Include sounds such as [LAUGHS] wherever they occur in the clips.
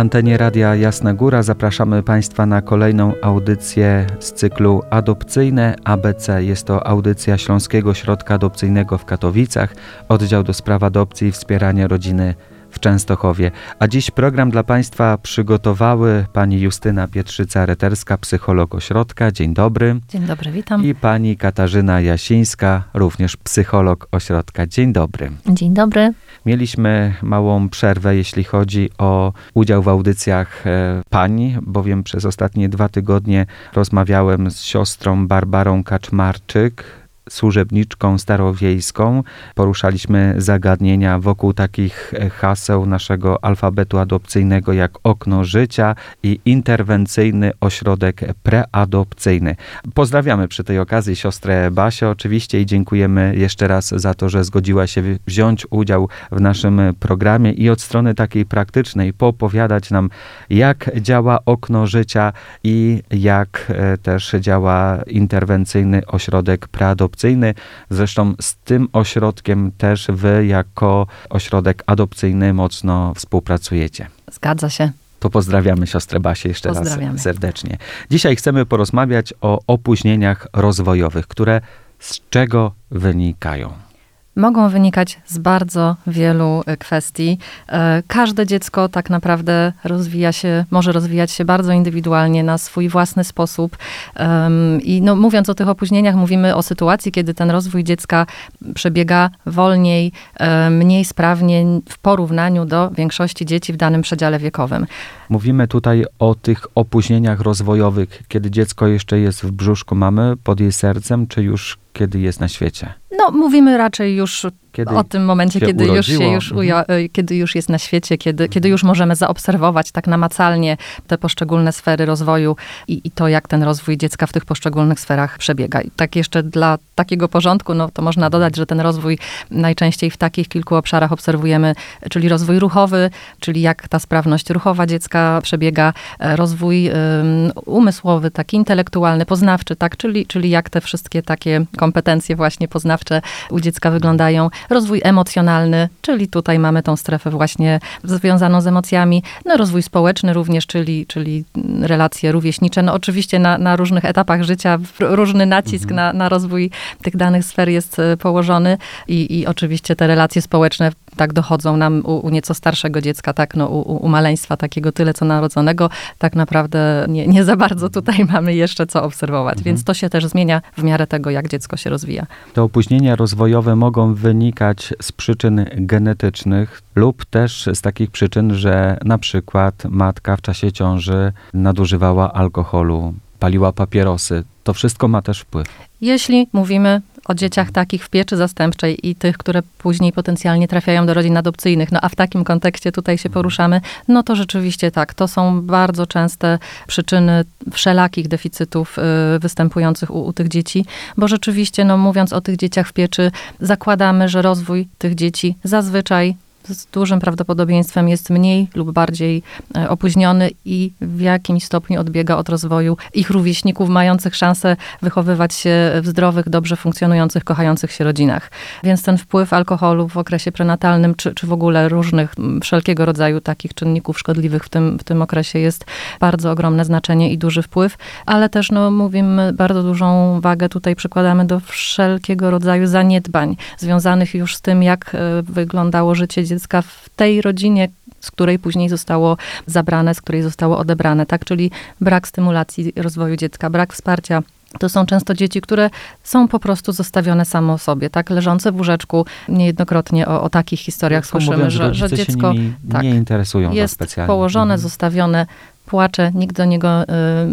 Antenie Radia Jasna Góra zapraszamy Państwa na kolejną audycję z cyklu Adopcyjne ABC. Jest to audycja Śląskiego Środka Adopcyjnego w Katowicach, oddział do spraw adopcji i wspierania rodziny w Częstochowie. A dziś program dla Państwa przygotowały pani Justyna Pietrzyca-Reterska, psycholog ośrodka. Dzień dobry. Dzień dobry, witam. I pani Katarzyna Jasińska, również psycholog ośrodka. Dzień dobry. Dzień dobry. Mieliśmy małą przerwę, jeśli chodzi o udział w audycjach e, pań, bowiem przez ostatnie dwa tygodnie rozmawiałem z siostrą Barbarą Kaczmarczyk, służebniczką starowiejską. Poruszaliśmy zagadnienia wokół takich e, haseł naszego alfabetu adopcyjnego jak okno życia i interwencyjny ośrodek preadopcyjny. Pozdrawiamy przy tej okazji siostrę Basię oczywiście i dziękujemy jeszcze raz za to, że zgodziła się wziąć udział w naszym programie i od strony takiej praktycznej poopowiadać nam, jak działa okno życia i jak e, też działa interwencyjny ośrodek preadopcyjny adopcyjny. Zresztą z tym ośrodkiem też wy jako ośrodek adopcyjny mocno współpracujecie. Zgadza się. To pozdrawiamy siostrę Basię jeszcze raz serdecznie. Dzisiaj chcemy porozmawiać o opóźnieniach rozwojowych, które z czego wynikają mogą wynikać z bardzo wielu e, kwestii. E, każde dziecko tak naprawdę rozwija się, może rozwijać się bardzo indywidualnie na swój własny sposób. I no, mówiąc o tych opóźnieniach, mówimy o sytuacji, kiedy ten rozwój dziecka przebiega wolniej, e, mniej sprawnie w porównaniu do większości dzieci w danym przedziale wiekowym. Mówimy tutaj o tych opóźnieniach rozwojowych, kiedy dziecko jeszcze jest w brzuszku mamy, pod jej sercem, czy już kiedy jest na świecie? No, mówimy raczej już kiedy o tym momencie, kiedy już się już uja, mhm. kiedy już jest na świecie, kiedy, kiedy już możemy zaobserwować tak namacalnie te poszczególne sfery rozwoju i, i to, jak ten rozwój dziecka w tych poszczególnych sferach przebiega. I tak jeszcze dla takiego porządku, no to można dodać, że ten rozwój najczęściej w takich kilku obszarach obserwujemy, czyli rozwój ruchowy, czyli jak ta sprawność ruchowa dziecka przebiega, e, rozwój um, umysłowy, taki intelektualny, poznawczy, tak, czyli, czyli jak te wszystkie takie kompetencje właśnie poznawcze u dziecka wyglądają rozwój emocjonalny, czyli tutaj mamy tą strefę właśnie związaną z emocjami, no rozwój społeczny również, czyli, czyli relacje rówieśnicze. No oczywiście na, na różnych etapach życia różny nacisk mhm. na, na rozwój tych danych sfer jest e, położony i, i oczywiście te relacje społeczne tak dochodzą nam u, u nieco starszego dziecka, tak, no, u, u maleństwa takiego tyle co narodzonego, tak naprawdę nie, nie za bardzo tutaj [LAUGHS] mamy jeszcze co obserwować, mhm. więc to się też zmienia w miarę tego, jak dziecko się rozwija. Te opóźnienia rozwojowe mogą wynikać z przyczyn genetycznych lub też z takich przyczyn, że na przykład matka w czasie ciąży nadużywała alkoholu, paliła papierosy. To wszystko ma też wpływ. Jeśli mówimy o dzieciach takich w pieczy zastępczej i tych, które później potencjalnie trafiają do rodzin adopcyjnych, no a w takim kontekście tutaj się poruszamy, no to rzeczywiście tak, to są bardzo częste przyczyny wszelakich deficytów y, występujących u, u tych dzieci, bo rzeczywiście, no mówiąc o tych dzieciach w pieczy, zakładamy, że rozwój tych dzieci zazwyczaj z dużym prawdopodobieństwem jest mniej lub bardziej e, opóźniony i w jakimś stopniu odbiega od rozwoju ich rówieśników, mających szansę wychowywać się w zdrowych, dobrze funkcjonujących, kochających się rodzinach. Więc ten wpływ alkoholu w okresie prenatalnym, czy, czy w ogóle różnych, wszelkiego rodzaju takich czynników szkodliwych w tym, w tym okresie jest bardzo ogromne znaczenie i duży wpływ, ale też, no mówimy, bardzo dużą wagę tutaj przykładamy do wszelkiego rodzaju zaniedbań związanych już z tym, jak e, wyglądało życie dziecka w tej rodzinie, z której później zostało zabrane, z której zostało odebrane, tak? Czyli brak stymulacji rozwoju dziecka, brak wsparcia to są często dzieci, które są po prostu zostawione samo sobie, tak? Leżące w łóżeczku. Niejednokrotnie o, o takich historiach słyszymy, mówiąc, że, że dziecko tak, nie interesują jest specjalnie. położone, mhm. zostawione płacze, nikt do niego y,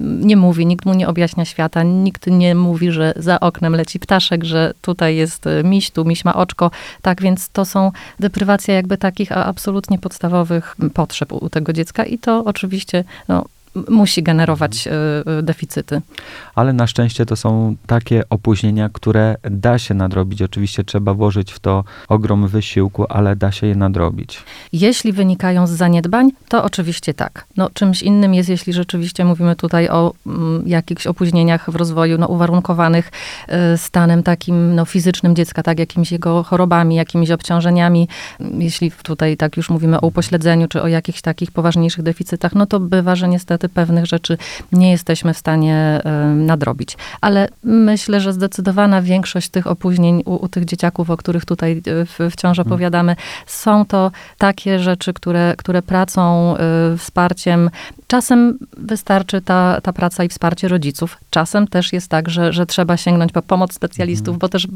nie mówi, nikt mu nie objaśnia świata, nikt nie mówi, że za oknem leci ptaszek, że tutaj jest y, miś, tu miś ma oczko. Tak więc to są deprywacja jakby takich absolutnie podstawowych potrzeb u, tego dziecka i to oczywiście no, musi generować y, deficyty. Ale na szczęście to są takie opóźnienia, które da się nadrobić. Oczywiście trzeba włożyć w to ogrom wysiłku, ale da się je nadrobić. Jeśli wynikają z zaniedbań, to oczywiście tak. No, czymś innym jest, jeśli rzeczywiście mówimy tutaj o mm, jakichś opóźnieniach w rozwoju, no, uwarunkowanych y, stanem takim no, fizycznym dziecka, tak, jakimiś jego chorobami, jakimiś obciążeniami. Jeśli tutaj tak już mówimy o upośledzeniu, czy o jakichś takich poważniejszych deficytach, no to bywa, że niestety pewnych rzeczy nie jesteśmy w stanie nadrobić. Ale myślę, że zdecydowana większość tych opóźnień u, u tych dzieciaków, o których tutaj y, wciąż mhm. opowiadamy, są to takie rzeczy, które, które pracą, y, wsparciem, czasem wystarczy ta, ta praca i wsparcie rodziców. Czasem też jest tak, że, że trzeba sięgnąć po pomoc specjalistów, mhm. bo też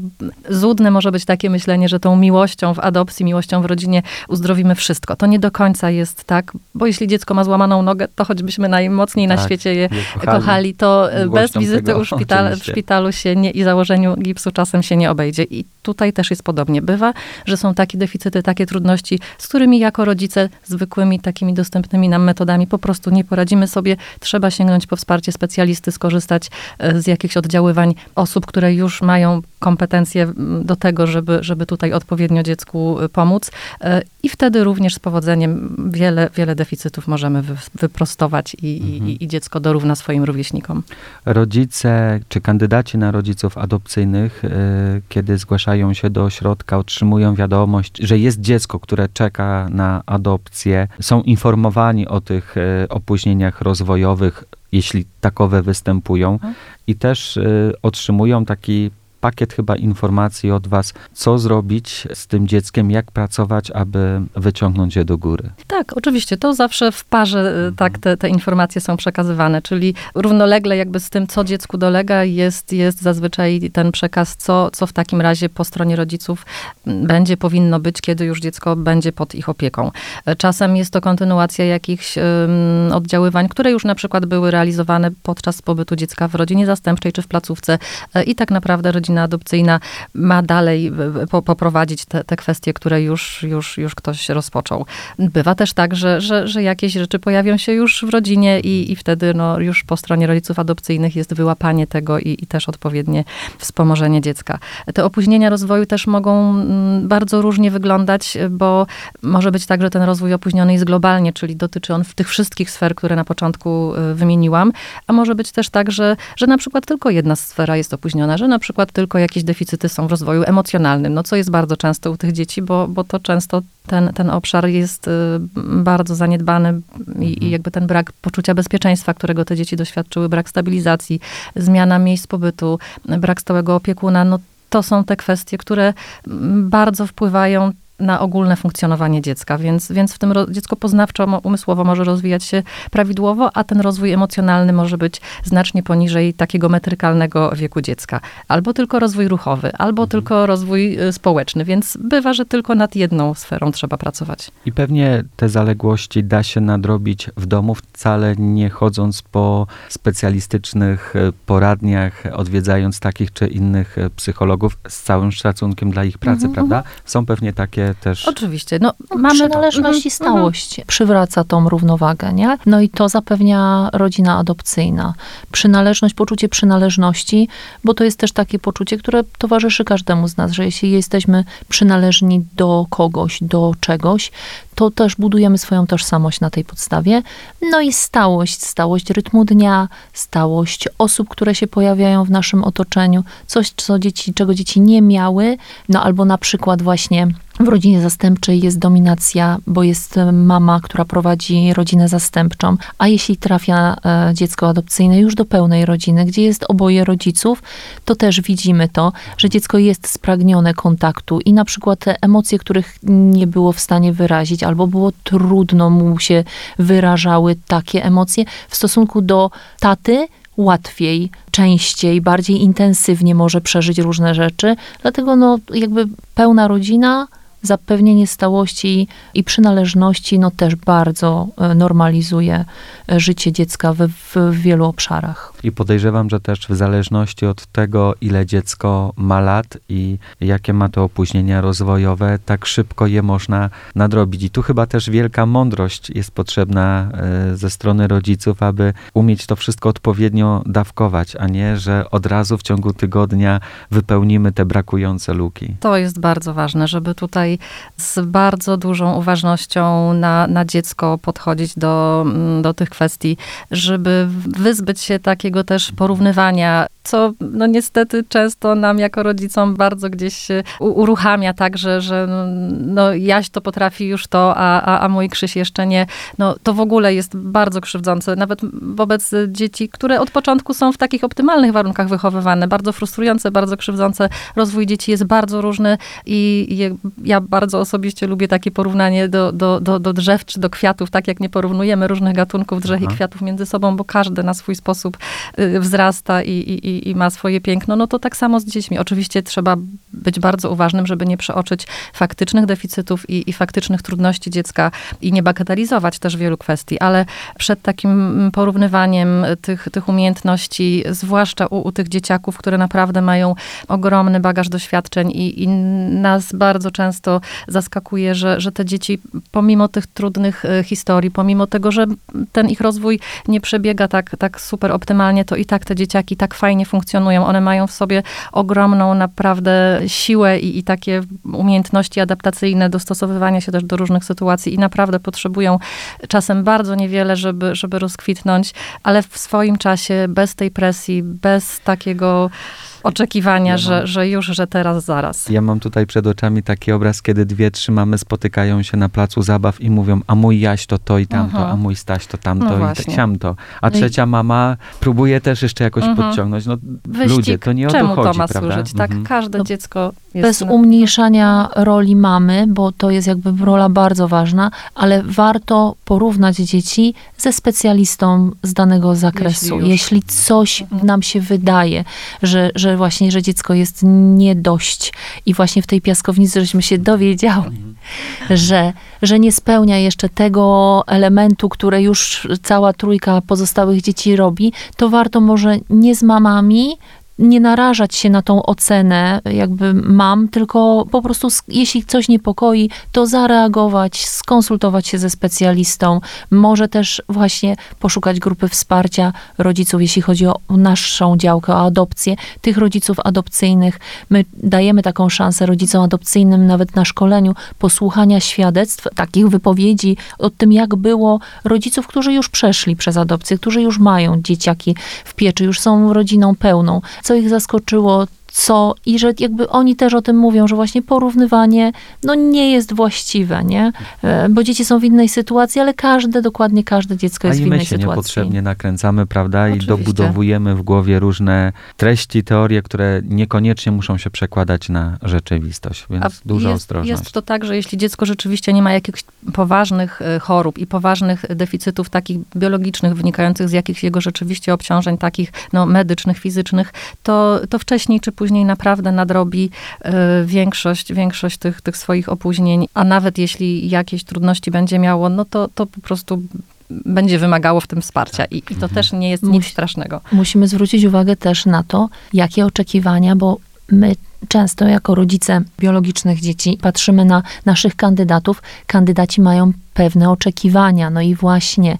złudne może być takie myślenie, że tą miłością w adopcji, miłością w rodzinie uzdrowimy wszystko. To nie do końca jest tak, bo jeśli dziecko ma złamaną nogę, to choćbyśmy najmocniej tak, na świecie je kochali, kochali to bez wizyty u szpital, w szpitalu się nie, i założeniu gipsu czasem się nie obejdzie. I tutaj też jest podobnie. Bywa, że są takie deficyty, takie trudności, z którymi jako rodzice zwykłymi, takimi dostępnymi nam metodami po prostu nie poradzimy sobie. Trzeba sięgnąć po wsparcie specjalisty, skorzystać e, z jakichś oddziaływań osób, które już mają kompetencje do tego, żeby, żeby tutaj odpowiednio dziecku e, pomóc. E, I wtedy również z powodzeniem wiele, wiele deficytów możemy wyprostować i, mhm. i, i dziecko dorówna swoim rówieśnikom. Rodzice czy kandydaci na rodziców adopcyjnych, kiedy zgłaszają się do ośrodka, otrzymują wiadomość, że jest dziecko, które czeka na adopcję, są informowani o tych opóźnieniach rozwojowych, jeśli takowe występują, mhm. i też y, otrzymują taki pakiet chyba informacji od Was, co zrobić z tym dzieckiem, jak pracować, aby wyciągnąć je do góry. Tak, oczywiście. To zawsze w parze y, mhm. tak te, te informacje są przekazywane, czyli równolegle jakby z tym, co dziecku dolega, jest, jest zazwyczaj ten przekaz, co, co w takim razie po stronie rodziców będzie, powinno być, kiedy już dziecko będzie pod ich opieką. Czasem jest to kontynuacja jakichś um, oddziaływań, które już na przykład były realizowane podczas pobytu dziecka w rodzinie zastępczej czy w placówce e, i tak naprawdę rodzina rodzina adopcyjna ma dalej po, poprowadzić te, te kwestie, które już, już, już ktoś rozpoczął. Bywa też tak, że, że, że jakieś rzeczy pojawią się już w rodzinie i, i wtedy no, już po stronie rodziców adopcyjnych jest wyłapanie tego i, i też odpowiednie wspomożenie dziecka. Te opóźnienia rozwoju też mogą mm, bardzo różnie wyglądać, bo może być tak, że ten rozwój opóźniony jest globalnie, czyli dotyczy on tych wszystkich sfer, które na początku y, wymieniłam, a może być też tak, że, że na przykład tylko jedna sfera jest opóźniona, że na przykład tylko jakieś deficyty są w rozwoju emocjonalnym, no co jest bardzo często u tych dzieci, bo, bo to często ten, ten obszar jest y, bardzo zaniedbany i, i mhm. jakby ten brak poczucia bezpieczeństwa, którego te dzieci doświadczyły, brak stabilizacji, zmiana miejsc pobytu, brak stałego opiekuna, no to są te kwestie, które bardzo wpływają na ogólne funkcjonowanie dziecka, więc, więc w tym dziecko poznawczo, umysłowo może rozwijać się prawidłowo, a ten rozwój emocjonalny może być znacznie poniżej takiego metrykalnego wieku dziecka. Albo tylko rozwój ruchowy, albo mhm. tylko rozwój y, społeczny, więc bywa, że tylko nad jedną sferą trzeba pracować. I pewnie te zaległości da się nadrobić w domu, wcale nie chodząc po specjalistycznych y, poradniach, odwiedzając takich czy innych y, psychologów, z całym szacunkiem dla ich pracy, mhm. prawda? Mhm. Są pewnie takie też... Oczywiście. No, no mamy przynależność i mhm. stałość mhm. przywraca tą równowagę, nie? No i to zapewnia rodzina adopcyjna. Przynależność, poczucie przynależności, bo to jest też takie poczucie, które towarzyszy każdemu z nas, że jeśli jesteśmy przynależni do kogoś, do czegoś, to też budujemy swoją tożsamość na tej podstawie. No i stałość, stałość rytmu dnia, stałość osób, które się pojawiają w naszym otoczeniu, coś, co dzieci, czego dzieci nie miały, no albo na przykład właśnie w rodzinie zastępczej jest dominacja, bo jest mama, która prowadzi rodzinę zastępczą, a jeśli trafia e, dziecko adopcyjne już do pełnej rodziny, gdzie jest oboje rodziców, to też widzimy to, że dziecko jest spragnione kontaktu i na przykład te emocje, których nie było w stanie wyrazić, albo było trudno mu się wyrażały takie emocje w stosunku do taty, łatwiej, częściej, bardziej intensywnie może przeżyć różne rzeczy. Dlatego no, jakby pełna rodzina zapewnienie stałości i przynależności no też bardzo e, normalizuje e, życie dziecka w, w wielu obszarach. I podejrzewam, że też w zależności od tego, ile dziecko ma lat i jakie ma to opóźnienia rozwojowe, tak szybko je można nadrobić. I tu chyba też wielka mądrość jest potrzebna e, ze strony rodziców, aby umieć to wszystko odpowiednio dawkować, a nie, że od razu w ciągu tygodnia wypełnimy te brakujące luki. To jest bardzo ważne, żeby tutaj z bardzo dużą uważnością na, na dziecko podchodzić do, do tych kwestii, żeby wyzbyć się takiego też porównywania co no niestety często nam jako rodzicom bardzo gdzieś uruchamia tak, że, że no Jaś to potrafi już to, a, a, a mój Krzyś jeszcze nie. No to w ogóle jest bardzo krzywdzące, nawet wobec dzieci, które od początku są w takich optymalnych warunkach wychowywane, bardzo frustrujące, bardzo krzywdzące. Rozwój dzieci jest bardzo różny i ja bardzo osobiście lubię takie porównanie do, do, do, do drzew czy do kwiatów, tak jak nie porównujemy różnych gatunków drzew Aha. i kwiatów między sobą, bo każdy na swój sposób y, wzrasta i, i, i, ma swoje piękno, no to tak samo z dziećmi. Oczywiście trzeba być bardzo uważnym, żeby nie przeoczyć faktycznych deficytów i, i faktycznych trudności dziecka i nie bagatelizować też wielu kwestii, ale przed takim porównywaniem tych, tych umiejętności, zwłaszcza u, u tych dzieciaków, które naprawdę mają ogromny bagaż doświadczeń i, i nas bardzo często zaskakuje, że, że te dzieci pomimo tych trudnych e, historii, pomimo tego, że ten ich rozwój nie przebiega tak, tak super optymalnie, to i tak te dzieciaki tak fajnie funkcjonują. One mają w sobie ogromną naprawdę siłę i, i takie umiejętności adaptacyjne, dostosowywania się też do różnych sytuacji i naprawdę potrzebują czasem bardzo niewiele, żeby, żeby rozkwitnąć, ale w swoim czasie, bez tej presji, bez takiego oczekiwania, ja że, że już, że teraz, zaraz. Ja mam tutaj przed oczami taki obraz, kiedy dwie, trzy mamy spotykają się na placu zabaw i mówią, a mój Jaś to to i tamto, Aha. a mój Staś to tamto no i siamto. A no trzecia mama próbuje też jeszcze jakoś mhm. podciągnąć. No Wyścig. ludzie, to nie o Czemu to chodzi, to ma prawda? służyć? Tak, mhm. każde no, dziecko Bez na... umniejszania roli mamy, bo to jest jakby rola bardzo ważna, ale warto porównać dzieci ze specjalistą z danego zakresu. Jeśli, Jeśli coś nam się wydaje, że, że właśnie, że dziecko jest nie dość. I właśnie w tej piaskownicy żeśmy się dowiedziały, mhm. że, że nie spełnia jeszcze tego elementu, które już cała trójka pozostałych dzieci robi, to warto może nie z mamami, nie narażać się na tą ocenę, jakby mam, tylko po prostu, jeśli coś niepokoi, to zareagować, skonsultować się ze specjalistą, może też właśnie poszukać grupy wsparcia rodziców, jeśli chodzi o naszą działkę, o adopcję, tych rodziców adopcyjnych. My dajemy taką szansę rodzicom adopcyjnym, nawet na szkoleniu, posłuchania świadectw, takich wypowiedzi o tym, jak było rodziców, którzy już przeszli przez adopcję, którzy już mają dzieciaki w pieczy, już są rodziną pełną co ich zaskoczyło, co i że jakby oni też o tym mówią, że właśnie porównywanie no nie jest właściwe, nie? E, bo dzieci są w innej sytuacji, ale każde, dokładnie każde dziecko jest w innej sytuacji. A i my się niepotrzebnie nakręcamy, prawda? Oczywiście. I dobudowujemy w głowie różne treści, teorie, które niekoniecznie muszą się przekładać na rzeczywistość, więc A dużo jest, ostrożności. Jest to tak, że jeśli dziecko rzeczywiście nie ma jakichś poważnych e, chorób i poważnych deficytów takich biologicznych wynikających z jakichś jego rzeczywiście obciążeń takich no, medycznych, fizycznych, to, to wcześniej czy później naprawdę nadrobi y, większość, większość tych, tych swoich opóźnień, a nawet jeśli jakieś trudności będzie miało, no to, to po prostu będzie wymagało w tym wsparcia i, i to mhm. też nie jest nic Musi, strasznego. Musimy zwrócić uwagę też na to, jakie oczekiwania, bo my często jako rodzice biologicznych dzieci patrzymy na naszych kandydatów. Kandydaci mają pewne oczekiwania. No i właśnie,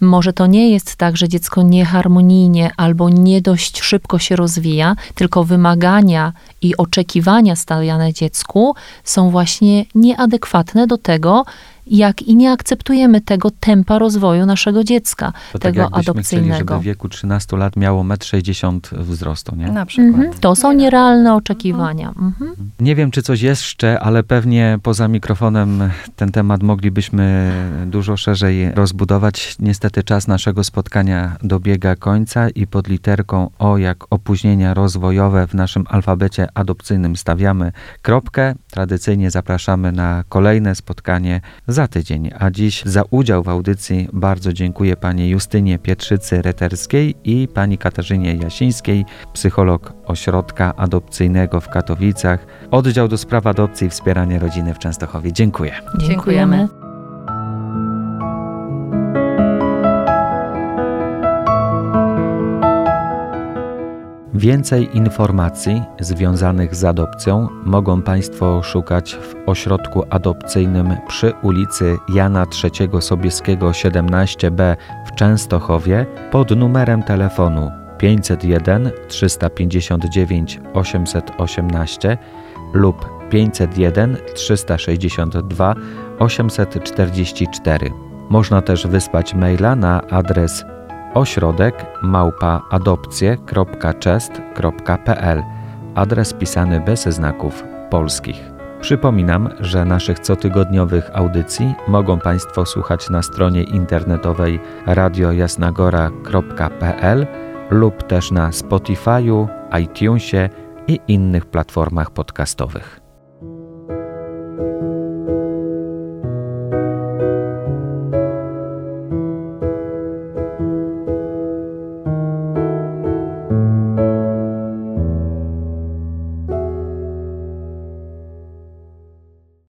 może to nie jest tak, że dziecko nieharmonijnie albo nie dość szybko się rozwija, tylko wymagania i oczekiwania stawiane dziecku są właśnie nieadekwatne do tego, jak i nie akceptujemy tego tempa rozwoju naszego dziecka, to tak tego tak adopcyjnego. Chcieli, żeby w wieku 13 lat miało 1,60 m wzrostu, nie? Na przykład. Mhm. To są nierealne oczekiwania. Mhm. Nie wiem, czy coś jeszcze, ale pewnie poza mikrofonem ten temat moglibyśmy dużo szerzej rozbudować. Niestety czas naszego spotkania dobiega końca i pod literką O jak opóźnienia rozwojowe w naszym alfabecie adopcyjnym stawiamy kropkę. Tradycyjnie zapraszamy na kolejne spotkanie za tydzień. A dziś za udział w audycji bardzo dziękuję pani Justynie Pietrzycy-Reterskiej i pani Katarzynie Jasińskiej, psycholog Ośrodka Adopcyjnego w Katowicach, oddział do spraw adopcji i wspierania rodziny w Częstochowie. Dziękuję. Dziękujemy. Więcej informacji związanych z adopcją mogą Państwo szukać w ośrodku adopcyjnym przy ulicy Jana III Sobieskiego 17b w Częstochowie pod numerem telefonu 501 359 818 lub 501 362 844. Można też wysłać maila na adres ośrodek małpaadopcje.chest.pl adres pisany bez znaków polskich. Przypominam, że naszych cotygodniowych audycji mogą Państwo słuchać na stronie internetowej radiojasnagora.pl lub też na Spotify'u, iTunesie i innych platformach podcastowych.